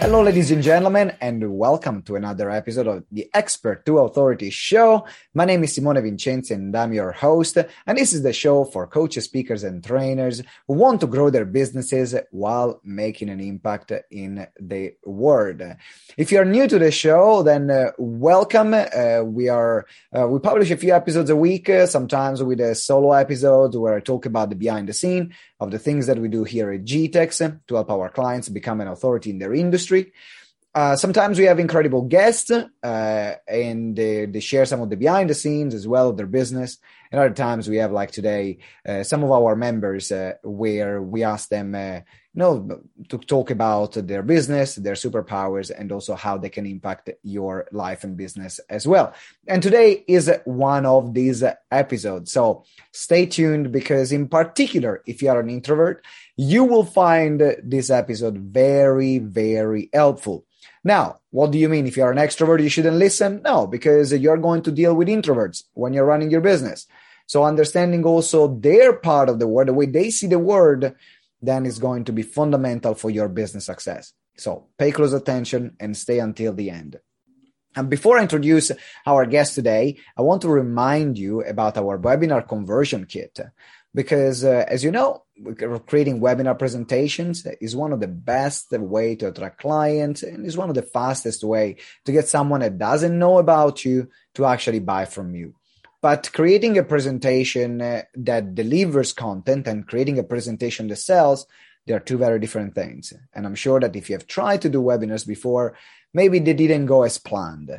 Hello, ladies and gentlemen, and welcome to another episode of the Expert to Authority show. My name is Simone Vincenzi, and I'm your host. And this is the show for coaches, speakers, and trainers who want to grow their businesses while making an impact in the world. If you are new to the show, then uh, welcome. Uh, we are uh, we publish a few episodes a week, uh, sometimes with a solo episode where I talk about the behind the scene of the things that we do here at GTEx to help our clients become an authority in their industry industry. Uh, sometimes we have incredible guests uh, and they, they, share some of the behind the scenes as well of their business. And other times we have, like today, uh, some of our members uh, where we ask them, uh, you know, to talk about their business, their superpowers, and also how they can impact your life and business as well. And today is one of these episodes. So stay tuned because, in particular, if you are an introvert, you will find this episode very, very helpful now, what do you mean? If you're an extrovert, you shouldn't listen? No, because you're going to deal with introverts when you're running your business. So understanding also their part of the world, the way they see the world, then is going to be fundamental for your business success. So pay close attention and stay until the end. And before I introduce our guest today, I want to remind you about our webinar conversion kit because uh, as you know creating webinar presentations is one of the best way to attract clients and is one of the fastest way to get someone that doesn't know about you to actually buy from you. But creating a presentation uh, that delivers content and creating a presentation that sells they are two very different things. And i'm sure that if you have tried to do webinars before maybe they didn't go as planned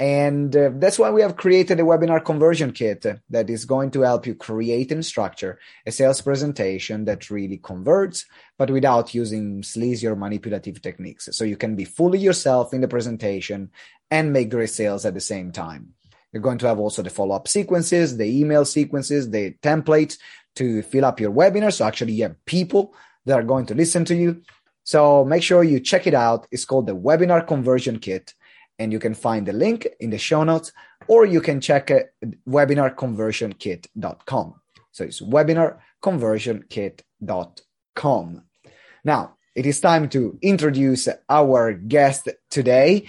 and uh, that's why we have created a webinar conversion kit that is going to help you create and structure a sales presentation that really converts, but without using sleazy or manipulative techniques. So you can be fully yourself in the presentation and make great sales at the same time. You're going to have also the follow up sequences, the email sequences, the templates to fill up your webinar. So actually, you have people that are going to listen to you. So make sure you check it out. It's called the Webinar Conversion Kit and you can find the link in the show notes, or you can check uh, webinarconversionkit.com. So it's webinarconversionkit.com. Now, it is time to introduce our guest today.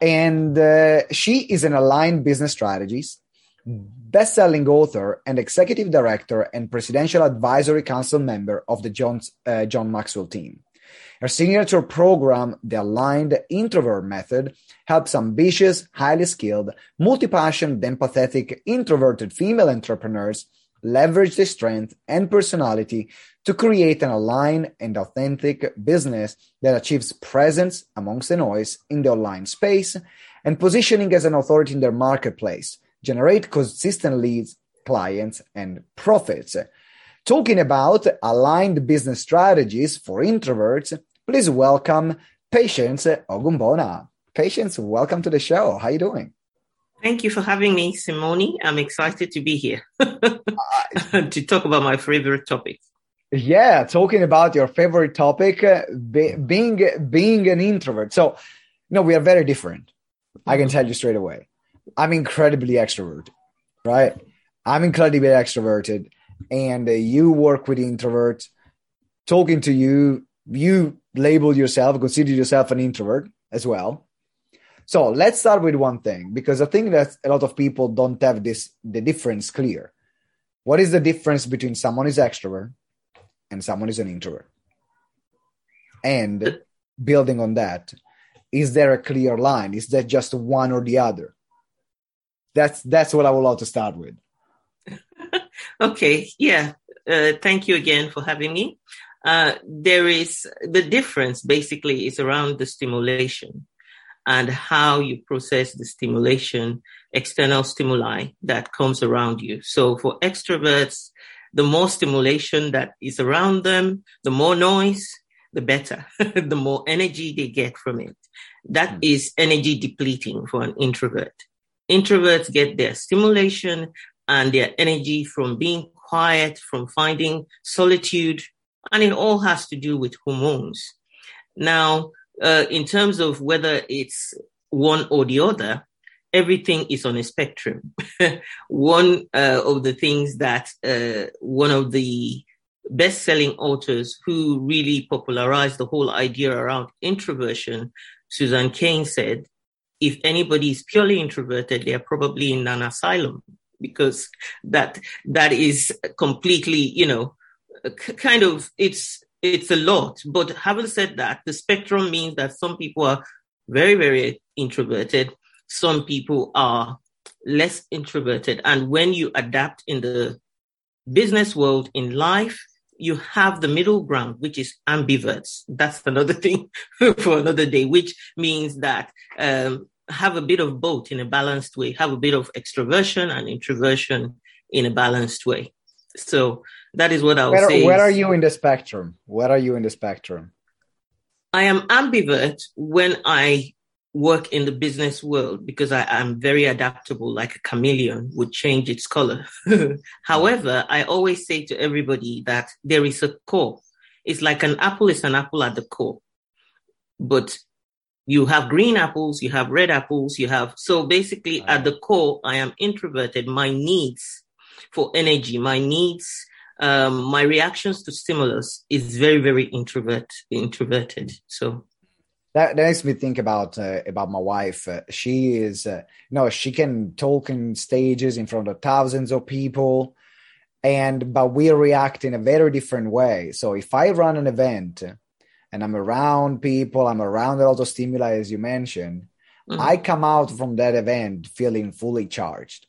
And uh, she is an aligned business strategist, best-selling author, and executive director and presidential advisory council member of the Jones, uh, John Maxwell team. Her signature program, the Aligned Introvert Method, helps ambitious, highly skilled, multi-passionate, empathetic, introverted female entrepreneurs leverage their strength and personality to create an aligned and authentic business that achieves presence amongst the noise in the online space and positioning as an authority in their marketplace, generate consistent leads, clients, and profits. Talking about aligned business strategies for introverts, please welcome Patience Ogunbona. Patience, welcome to the show. How are you doing? Thank you for having me, Simone. I'm excited to be here to talk about my favorite topic. Yeah, talking about your favorite topic, uh, be, being being an introvert. So, know, we are very different. I can tell you straight away. I'm incredibly extroverted, right? I'm incredibly extroverted and uh, you work with introverts, talking to you, you label yourself, consider yourself an introvert as well. So let's start with one thing because I think that a lot of people don't have this the difference clear. What is the difference between someone is extrovert and someone is an introvert? And building on that, is there a clear line? Is that just one or the other? That's that's what I would love to start with. Okay, yeah. Uh, thank you again for having me. Uh, there is the difference basically is around the stimulation and how you process the stimulation, external stimuli that comes around you. So for extroverts, the more stimulation that is around them, the more noise, the better, the more energy they get from it. That mm. energy depleting for an introvert. Introverts get their stimulation and their energy from being quiet, from finding solitude, and it all has to do with hormones. Now, uh, in terms of whether it's one or the other, everything is on a spectrum. one uh, of the things that uh, one of the best-selling authors who really popularized the whole idea around introversion, Susan Cain said, if anybody is purely introverted, they are probably in an asylum because that that is completely, you know, kind of it's it's a lot. But having said that, the spectrum means that some people are very very introverted, some people are less introverted, and when you adapt in the business world in life, you have the middle ground, which is ambiverts. That's another thing for another day, which means that um, have a bit of both in a balanced way, have a bit of extroversion and introversion in a balanced way. So that is what I would say. Where are you in the spectrum? Where are you in the spectrum? I am ambivert when I work in the business world because I am very adaptable, like a chameleon would change its color. However, I always say to everybody that there is a core. It's like an apple is an apple at the core. But you have green apples, you have red apples, you have, so basically at the core, I am introverted. My needs for energy, my needs, um, my reactions to stimulus is very, very introvert, introverted. So that, that makes me think about uh, about my wife. Uh, she is, uh, you know, she can talk in stages in front of thousands of people, and but we react in a very different way. So if I run an event and I'm around people, I'm around a lot of stimuli, as you mentioned, mm-hmm. I come out from that event feeling fully charged.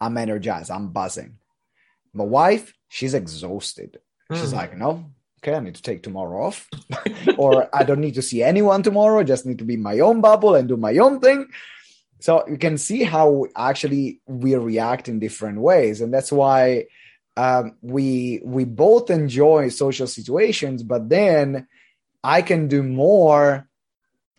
I'm energized. I'm buzzing. My wife, she's exhausted. Mm. She's like, no, okay, I need to take tomorrow off, or I don't need to see anyone tomorrow. I just need to be my own bubble and do my own thing. So you can see how actually we react in different ways, and that's why um, we we both enjoy social situations. But then I can do more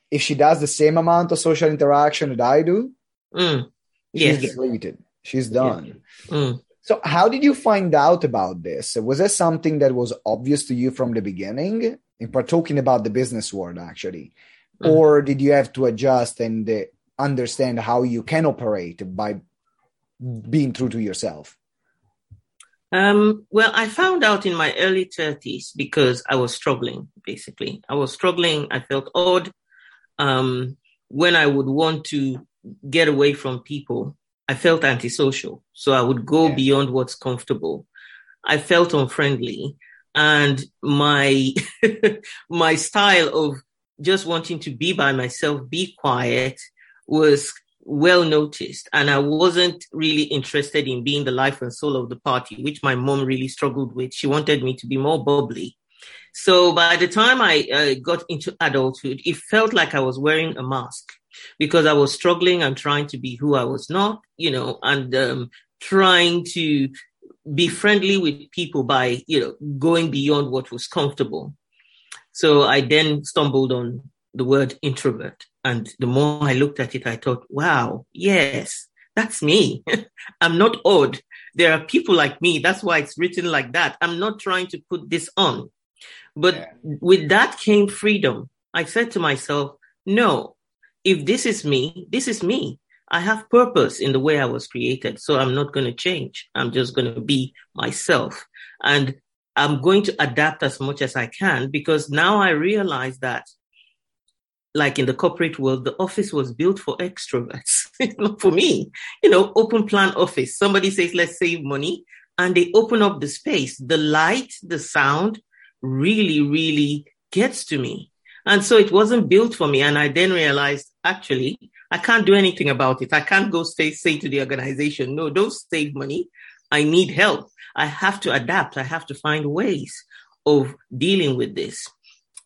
if she does the same amount of social interaction that I do. Mm. Yes. She's depleted. She's done. Mm. So, how did you find out about this? Was this something that was obvious to you from the beginning? In part, talking about the business world, actually, mm-hmm. or did you have to adjust and uh, understand how you can operate by being true to yourself? Um, well, I found out in my early 30s because I was struggling, basically. I was struggling. I felt odd. Um, when I would want to get away from people, I felt antisocial. So I would go yeah. beyond what's comfortable. I felt unfriendly and my, my style of just wanting to be by myself, be quiet was well noticed. And I wasn't really interested in being the life and soul of the party, which my mom really struggled with. She wanted me to be more bubbly. So by the time I uh, got into adulthood, it felt like I was wearing a mask because I was struggling and trying to be who I was not, you know, and um, trying to be friendly with people by, you know, going beyond what was comfortable. So I then stumbled on the word introvert. And the more I looked at it, I thought, wow, yes, that's me. I'm not odd. There are people like me. That's why it's written like that. I'm not trying to put this on. But yeah. with that came freedom. I said to myself, no, if this is me, this is me. I have purpose in the way I was created. So I'm not going to change. I'm just going to be myself. And I'm going to adapt as much as I can because now I realize that like in the corporate world, the office was built for extroverts, not for me. You know, open plan office. Somebody says, let's save money. And they open up the space. The light, the sound really, really gets to me. And so it wasn't built for me. And I then realized, actually, I can't do anything about it. I can't go say, say to the organization, no, don't save money. I need help. I have to adapt. I have to find ways of dealing with this.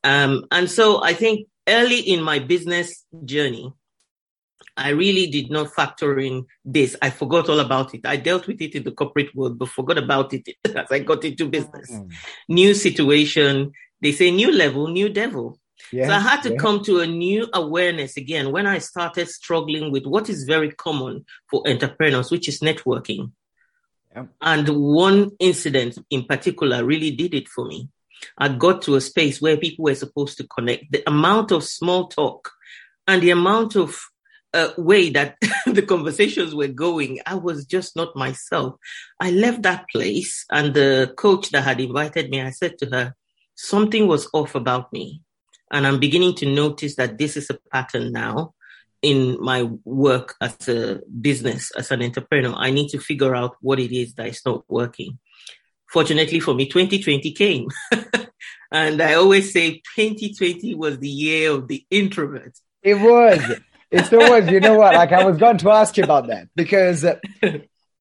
Um, and so I think early in my business journey, I really did not factor in this. I forgot all about it. I dealt with it in the corporate world, but forgot about it as I got into business. Mm. New situation. They say new level, new devil. Yeah, so I had to yeah. come to a new awareness again when I started struggling with what is very common for entrepreneurs, which is networking. Yeah. And one incident in particular really did it for me. I got to a space where people were supposed to connect. The amount of small talk and the amount of uh, way that the conversations were going, I was just not myself. I left that place and the coach that had invited me, I said to her, something was off about me. And I'm beginning to notice that this is a pattern now in my work as a business, as an entrepreneur. I need to figure out what it is that is not working. Fortunately for me, 2020 came. and I always say 2020 was the year of the introvert. It was. It still was. You know what? Like I was going to ask you about that because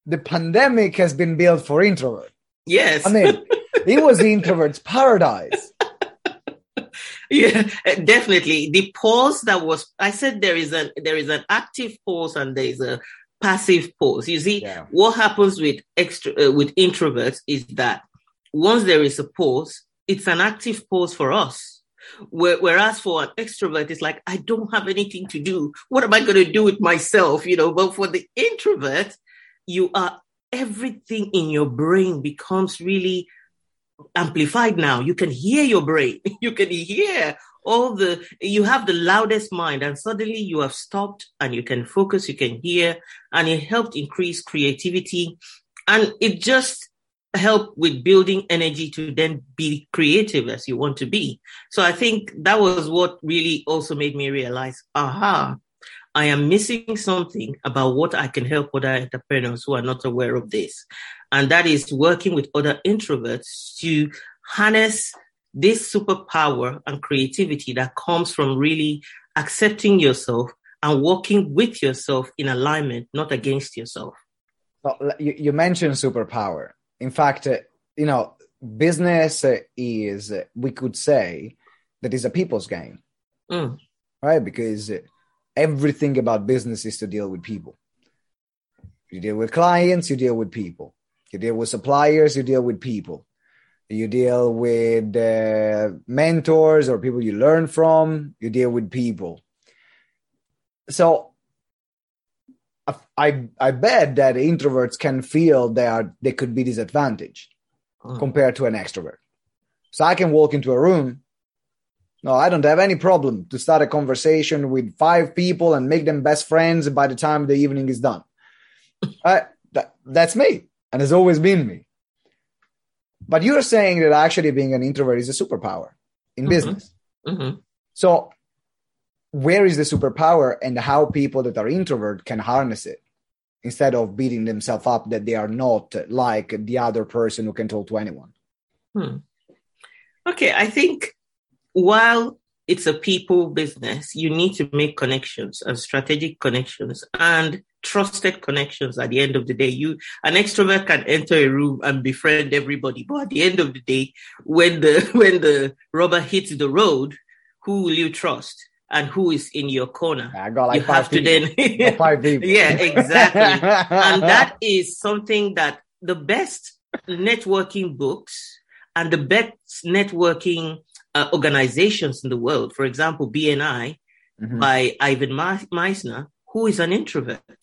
the pandemic has been built for introverts. Yes. I mean, it was the introvert's paradise. yeah, definitely. The pause that was, I said there is a there is an active pause and there is a passive pause. You see, yeah. what happens with extra uh, with introverts is that once there is a pause, it's an active pause for us. Whereas for an extrovert, it's like I don't have anything to do. What am I going to do with myself? You know. But for the introvert, you are everything in your brain becomes really amplified now. You can hear your brain. You can hear all the, you have the loudest mind and suddenly you have stopped and you can focus, you can hear, and it helped increase creativity. And it just helped with building energy to then be creative as you want to be. So I think that was what really also made me realize, aha, I am missing something about what I can help other entrepreneurs who are not aware of this. And that is working with other introverts to harness this superpower and creativity that comes from really accepting yourself and working with yourself in alignment, not against yourself. Well, you, you mentioned superpower. In fact, uh, you know, business is, we could say, that is a people's game, mm. right? Because everything about business is to deal with people. You deal with clients, you deal with people. You deal with suppliers, you deal with people. You deal with uh, mentors or people you learn from, you deal with people. So I I bet that introverts can feel they are they could be disadvantaged hmm. compared to an extrovert. So I can walk into a room no, I don't have any problem to start a conversation with five people and make them best friends by the time the evening is done. I, that, that's me, and has always been me. But you're saying that actually being an introvert is a superpower in mm-hmm. business. Mm-hmm. So, where is the superpower, and how people that are introvert can harness it instead of beating themselves up that they are not like the other person who can talk to anyone? Hmm. Okay, I think while it's a people business, you need to make connections and strategic connections and trusted connections at the end of the day. You, an extrovert can enter a room and befriend everybody, but at the end of the day, when the, when the rubber hits the road, who will you trust? And who is in your corner? I got like you have people. to then, five people. yeah, exactly. and that is something that the best networking books and the best networking uh, organizations in the world, for example, BNI mm-hmm. by Ivan Misner, who is an introvert.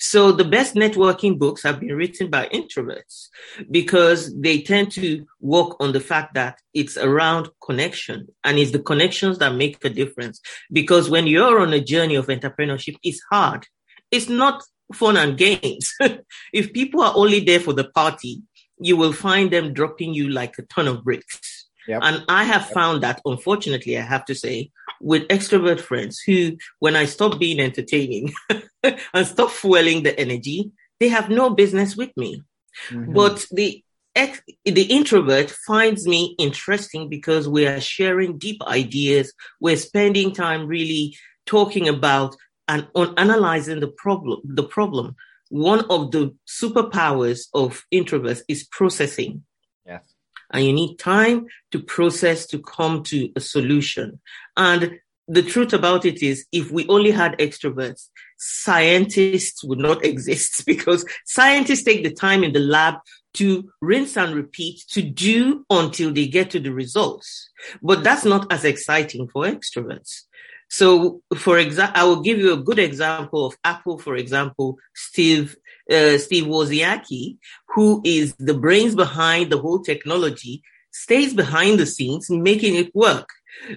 So the best networking books have been written by introverts because they tend to work on the fact that it's around connection and it's the connections that make a difference. Because when you're on a journey of entrepreneurship, it's hard. It's not fun and games. if people are only there for the party, you will find them dropping you like a ton of bricks. Yep. And I have yep. found that, unfortunately, I have to say, with extrovert friends who, when I stop being entertaining and stop fueling the energy, they have no business with me. Mm-hmm. But the ex- the introvert finds me interesting because we are sharing deep ideas. We're spending time really talking about and on analyzing the problem. The problem. One of the superpowers of introverts is processing and you need time to process to come to a solution. And the truth about it is, if we only had extroverts, scientists would not exist because scientists take the time in the lab to rinse and repeat to do until they get to the results. But that's not as exciting for extroverts. So, for example, I will give you a good example of Apple, for example, Steve uh, Steve Wozniacki, who is the brains behind the whole technology, stays behind the scenes making it work.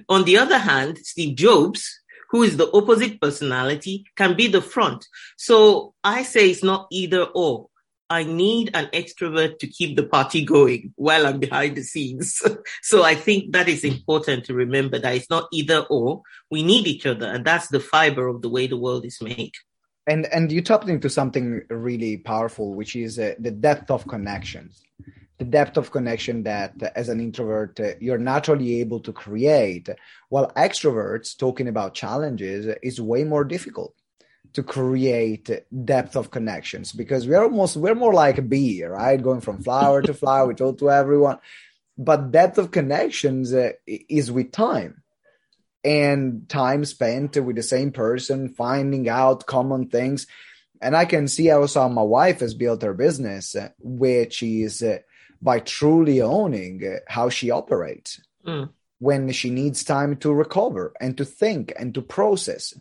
On the other hand, Steve Jobs, who is the opposite personality can be the front. So I say it's not either or. I need an extrovert to keep the party going while I'm behind the scenes. so I think that is important to remember that it's not either or. We need each other. And that's the fiber of the way the world is made. And, and you tapped into something really powerful, which is uh, the depth of connections. The depth of connection that uh, as an introvert uh, you're naturally able to create while extroverts talking about challenges is way more difficult to create depth of connections because we're almost we're more like a bee right? Going from flower to flower we talk to everyone. But depth of connections uh, is with time and time spent with the same person finding out common things and i can see also how my wife has built her business which is uh, by truly owning how she operates mm. when she needs time to recover and to think and to process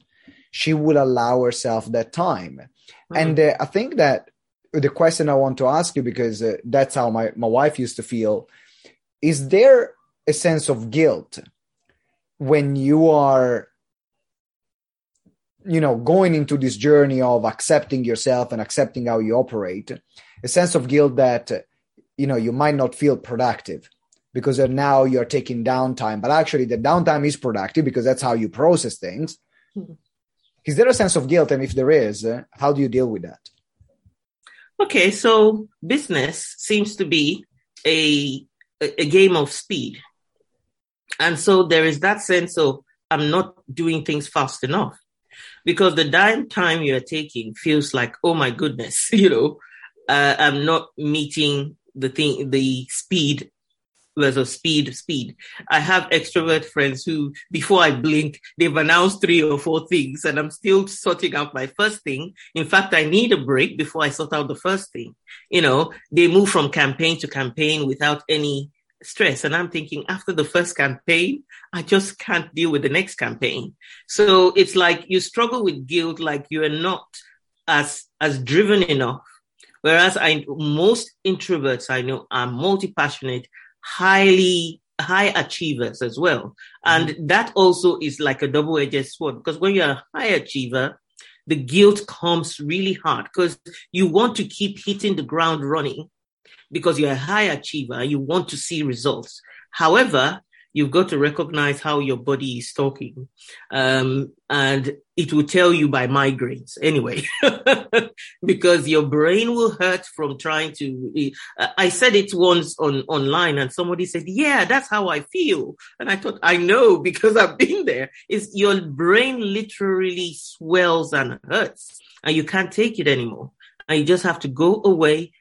she will allow herself that time. Mm-hmm. And uh, I think that the question I want to ask you, because uh, that's how my, my wife used to feel, is there a sense of guilt when you are you know going into this journey of accepting yourself and accepting how you operate a sense of guilt that you know you might not feel productive because now you're taking downtime but actually the downtime is productive because that's how you process things mm-hmm. Is there a sense of guilt? And if there is, how do you deal with that? Okay, so business seems to be a, a game of speed. And so there is that sense of I'm not doing things fast enough because the dime time you're taking feels like, oh my goodness, you know, uh, I'm not meeting the thing, the speed a speed, speed. I have extrovert friends who, before I blink, they've announced three or four things and I'm still sorting out my first thing. In fact, I need a break before I sort out the first thing. You know, they move from campaign to campaign without any stress. And I'm thinking after the first campaign, I just can't deal with the next campaign. So it's like you struggle with guilt, like you are not as, as driven enough. Whereas I, most introverts I know are multi-passionate highly high achievers as well. And mm-hmm. that also is like a double edged sword because when you're a high achiever, the guilt comes really hard because you want to keep hitting the ground running because you're a high achiever and you want to see results. However, you've got to recognize how your body is talking. Um, and it will tell you by migraines anyway, because your brain will hurt from trying to. I said it once on online and somebody said, yeah, that's how I feel. And I thought, I know because I've been there. Is your brain literally swells and hurts and you can't take it anymore. And you just have to go away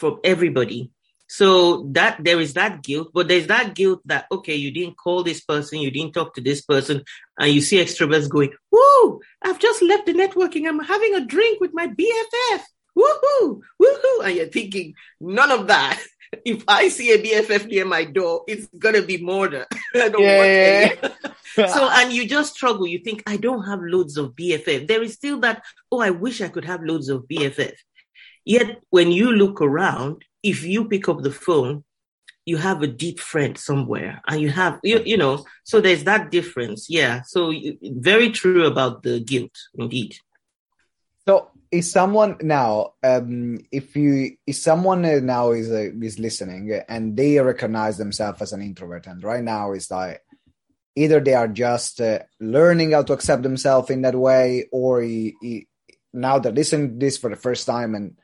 from everybody so that there is that guilt, but there's that guilt that, okay, you didn't call this person, you didn't talk to this person, and you see extroverts going, woo, I've just left the networking. I'm having a drink with my BFF. Woohoo, woohoo. And you're thinking, none of that. If I see a BFF near my door, it's gonna be murder. yeah. so, and you just struggle. You think, I don't have loads of BFF. There is still that, oh, I wish I could have loads of BFF. Yet when you look around, if you pick up the phone, you have a deep friend somewhere and you have, you, you know, so there's that difference. Yeah. So very true about the guilt indeed. So is someone now, um, if you, if someone now is, uh, is listening and they recognize themselves as an introvert and right now is like, either they are just uh, learning how to accept themselves in that way or he, he, now they're listening to this for the first time and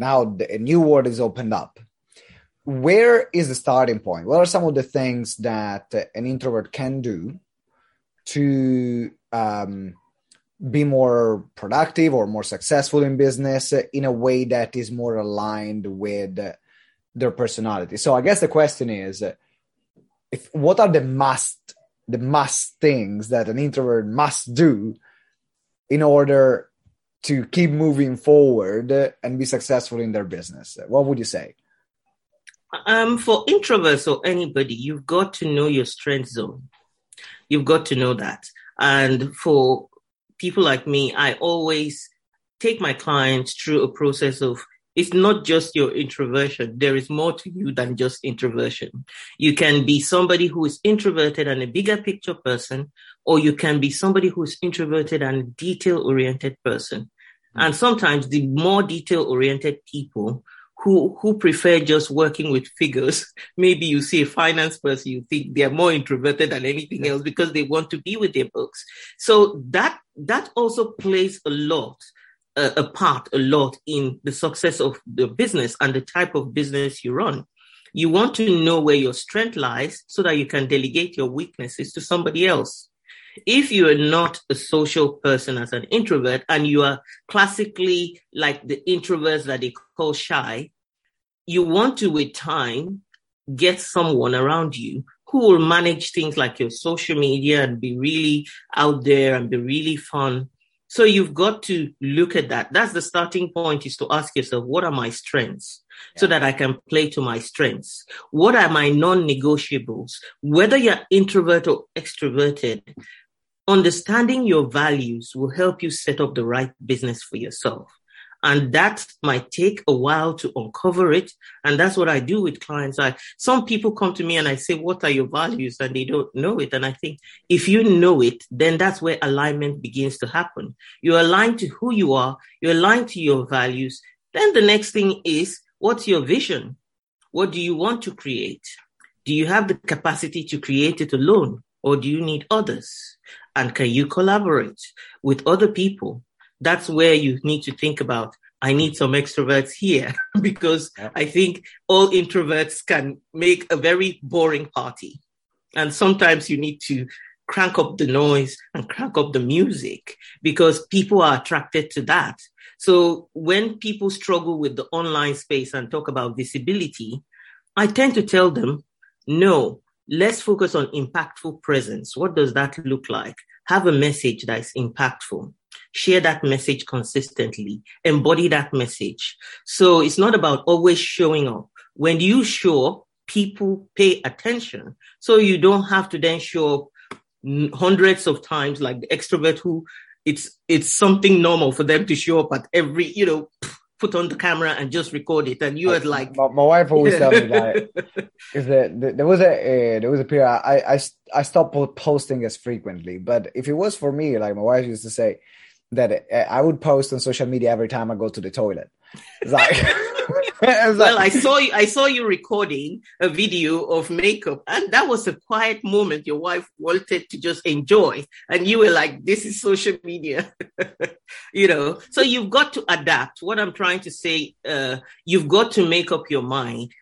now a new world is opened up. Where is the starting point? What are some of the things that an introvert can do to um, be more productive or more successful in business in a way that is more aligned with their personality? So I guess the question is, if what are the must the must things that an introvert must do in order to keep moving forward and be successful in their business? What would you say? Um, for introverts or anybody, you've got to know your strength zone. You've got to know that. And for people like me, I always take my clients through a process of it's not just your introversion. There is more to you than just introversion. You can be somebody who is introverted and a bigger picture person, or you can be somebody who is introverted and detail oriented person. Mm-hmm. And sometimes the more detail oriented people who who prefer just working with figures. Maybe you see a finance person, you think they're more introverted than anything else because they want to be with their books. So that that also plays a lot uh, a part a lot in the success of the business and the type of business you run. You want to know where your strength lies so that you can delegate your weaknesses to somebody else. If you are not a social person as an introvert and you are classically like the introverts that they call shy, you want to, with time, get someone around you who will manage things like your social media and be really out there and be really fun. So you've got to look at that. That's the starting point is to ask yourself, what are my strengths? Yeah. So that I can play to my strengths. What are my non-negotiables? Whether you're introvert or extroverted, understanding your values will help you set up the right business for yourself. And that might take a while to uncover it. And that's what I do with clients. I, some people come to me and I say, what are your values? And they don't know it. And I think if you know it, then that's where alignment begins to happen. You're aligned to who you are. You're aligned to your values. Then the next thing is, what's your vision? What do you want to create? Do you have the capacity to create it alone or do you need others? And can you collaborate with other people? That's where you need to think about. I need some extroverts here because yep. I think all introverts can make a very boring party. And sometimes you need to crank up the noise and crank up the music because people are attracted to that. So when people struggle with the online space and talk about visibility, I tend to tell them, no, let's focus on impactful presence. What does that look like? Have a message that is impactful. Share that message consistently. Embody that message. So it's not about always showing up. When you show people pay attention. So you don't have to then show up hundreds of times like the extrovert who it's it's something normal for them to show up at every you know put on the camera and just record it. And you had like my, my wife always tells me that is that there was a uh, there was a period I, I I stopped posting as frequently. But if it was for me, like my wife used to say that uh, I would post on social media every time I go to the toilet. Like well, I saw you. I saw you recording a video of makeup, and that was a quiet moment your wife wanted to just enjoy, and you were like, "This is social media," you know. So you've got to adapt. What I'm trying to say, uh, you've got to make up your mind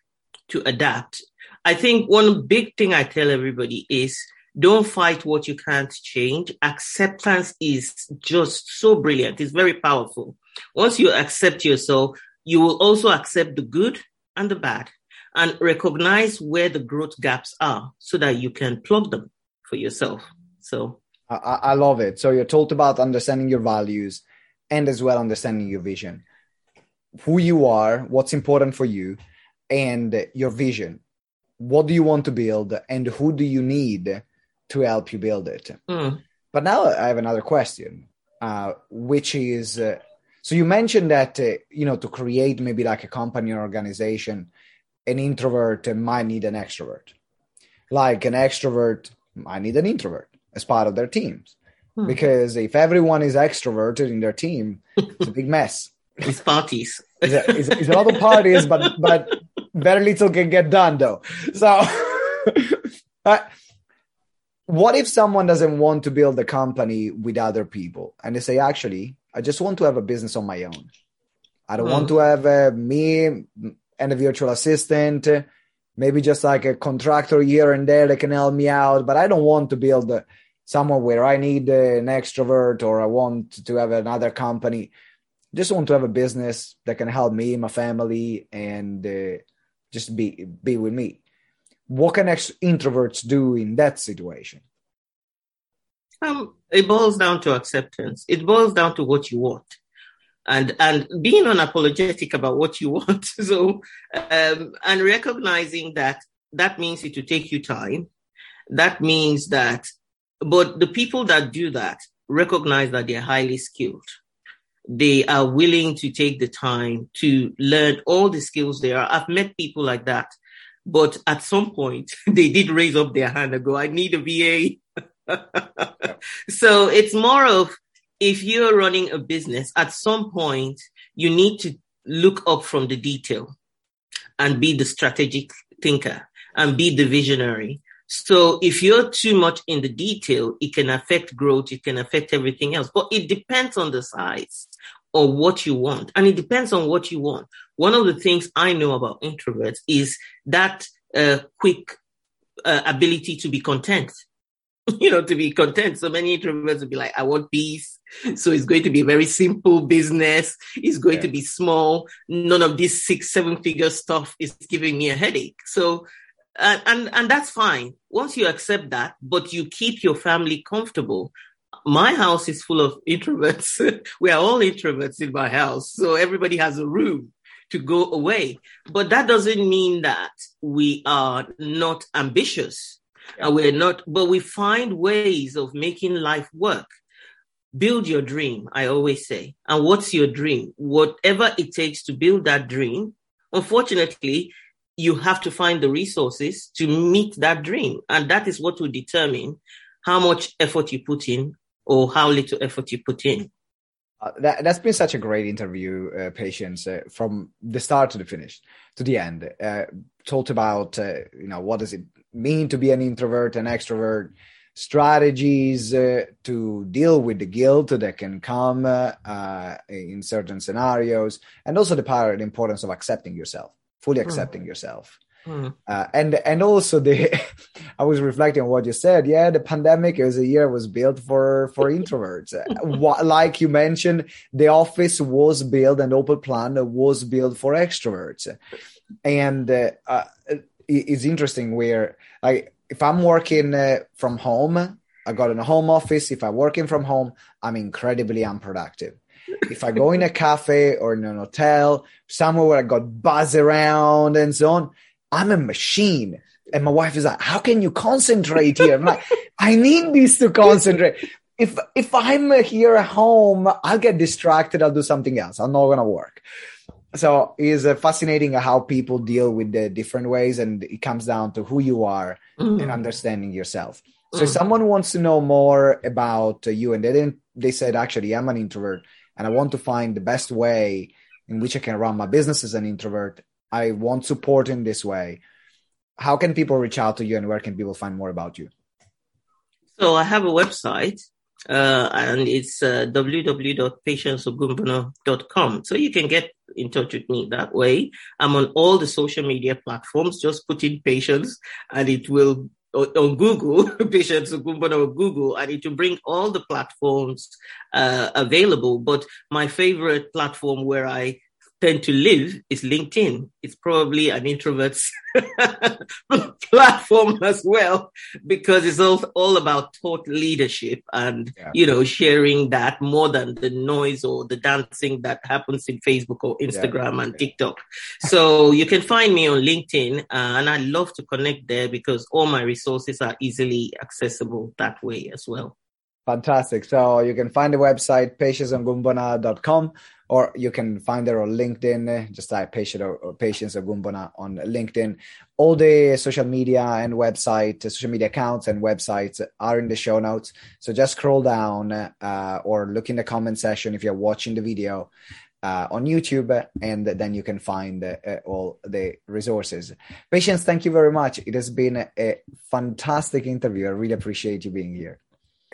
to adapt. I think one big thing I tell everybody is don't fight what you can't change. Acceptance is just so brilliant. It's very powerful. Once you accept yourself, you will also accept the good and the bad and recognize where the growth gaps are so that you can plug them for yourself. So I, I love it. So you're told about understanding your values and as well understanding your vision, who you are, what's important for you, and your vision. What do you want to build, and who do you need to help you build it? Mm. But now I have another question, uh, which is uh, so you mentioned that uh, you know to create maybe like a company or organization, an introvert might need an extrovert, like an extrovert might need an introvert as part of their teams. Hmm. Because if everyone is extroverted in their team, it's a big mess. It's parties. it's, a, it's, it's a lot of parties, but but very little can get done though. So, uh, what if someone doesn't want to build a company with other people and they say, actually, I just want to have a business on my own. I don't mm. want to have uh, me and a virtual assistant, maybe just like a contractor here and there that can help me out. But I don't want to build uh, somewhere where I need uh, an extrovert or I want to have another company. Just want to have a business that can help me, my family, and uh, just be be with me. What can ex- introverts do in that situation? Um, it boils down to acceptance. It boils down to what you want. And, and being unapologetic about what you want. So, um, and recognizing that that means it will take you time. That means that, but the people that do that recognize that they're highly skilled. they are willing to take the time to learn all the skills there are. I've met people like that, but at some point they did raise up their hand and go, I need a VA. so it's more of if you're running a business, at some point you need to look up from the detail and be the strategic thinker and be the visionary. So if you're too much in the detail, it can affect growth. It can affect everything else, but it depends on the size or what you want. And it depends on what you want. One of the things I know about introverts is that uh, quick uh, ability to be content. you know, to be content. So many introverts will be like, I want peace. So it's going to be very simple business. It's going yeah. to be small. None of this six, seven figure stuff is giving me a headache. So, uh, and, and that's fine. Once you accept that, but you keep your family comfortable my house is full of introverts. we are all introverts in my house. So everybody has a room to go away. But that doesn't mean that we are not ambitious. Yeah. we're not, but we find ways of making life work. Build your dream, I always say. And what's your dream? Whatever it takes to build that dream. Unfortunately, you have to find the resources to meet that dream. And that is what will determine how much effort you put in or how little effort you put in. Uh, that, has been such a great interview, uh, Patience, uh, from the start to the finish, to the end. Uh, talked about, uh, you know, what does it mean to be an introvert, and extrovert, strategies uh, to deal with the guilt that can come in certain scenarios, and also the power and importance of accepting yourself, fully hmm. accepting mm. yourself. Mm. Uh, and and also the I was reflecting on what you said. Yeah, the pandemic was a year was built for for introverts. Uh, like you mentioned, the office was built and open plan was built for extroverts. And it's interesting where like if I'm working uh, from home, I got in a home office. If I'm working from home, I'm incredibly unproductive if I go in a cafe or in an hotel, somewhere where I got buzz around and so on, I'm a machine. And my wife is like, how can you concentrate here? I'm like, I need this to concentrate. If, if I'm here at home, I'll get distracted. I'll do something else. I'm not to work. So it's uh, fascinating how people deal with the different ways and it comes down to who you are mm. and understanding yourself. So mm. if someone wants to know more about uh, you and they didn't, they said, actually, I'm an introvert and I want to find the best way in which I can run my business as an introvert I want support in this way. How can people reach out to you and where can people find more about you? So I have a website uh, and it's uh, www.patienceogunbona.com. So you can get in touch with me that way. I'm on all the social media platforms. Just put in patience and it will on Google, on Google, and it will bring all the platforms uh, available. But my favorite platform where I tend to live is LinkedIn. It's probably an introvert's platform as well, because it's all, all about thought leadership and, yeah. you know, sharing that more than the noise or the dancing that happens in Facebook or Instagram yeah. and TikTok. So you can find me on LinkedIn uh, and I love to connect there because all my resources are easily accessible that way as well. Fantastic. So you can find the website patienceogunbona.com or you can find her on LinkedIn. Just type Patience or Patience Ogunbona on LinkedIn. All the social media and website, social media accounts and websites are in the show notes. So just scroll down uh, or look in the comment section if you're watching the video. Uh, on YouTube, and then you can find uh, all the resources. Patience, thank you very much. It has been a fantastic interview. I really appreciate you being here.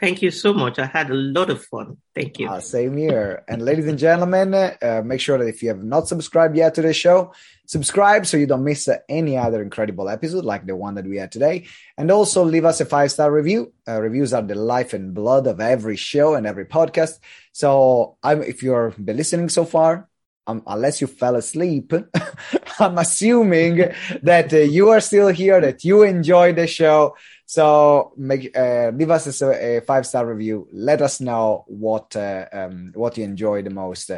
Thank you so much. I had a lot of fun. Thank you. Uh, same here. and ladies and gentlemen, uh, make sure that if you have not subscribed yet to the show, subscribe so you don't miss uh, any other incredible episode like the one that we had today. And also leave us a five star review. Uh, reviews are the life and blood of every show and every podcast. So I'm, if you're been listening so far, um, unless you fell asleep, I'm assuming that uh, you are still here, that you enjoy the show. So make uh, leave us a, a five star review. Let us know what uh, um, what you enjoy the most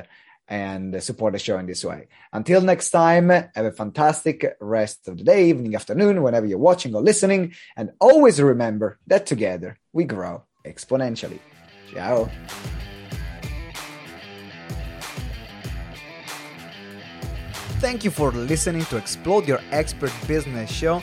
and support the show in this way. Until next time, have a fantastic rest of the day, evening, afternoon, whenever you're watching or listening. And always remember that together we grow exponentially. Ciao. Thank you for listening to Explode Your Expert Business Show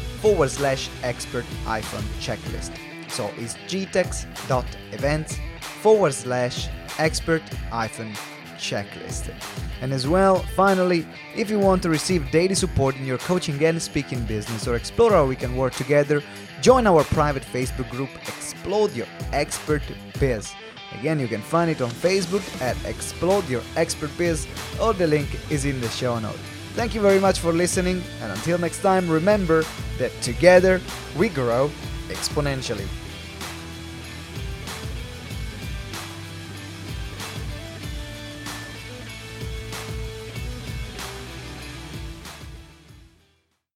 forward slash expert iPhone checklist. So it's gtex.events forward slash expert iPhone checklist. And as well, finally, if you want to receive daily support in your coaching and speaking business or explore how we can work together, join our private Facebook group Explode Your Expert Biz. Again, you can find it on Facebook at Explode Your Expert Biz, or the link is in the show notes. Thank you very much for listening, and until next time, remember that together we grow exponentially.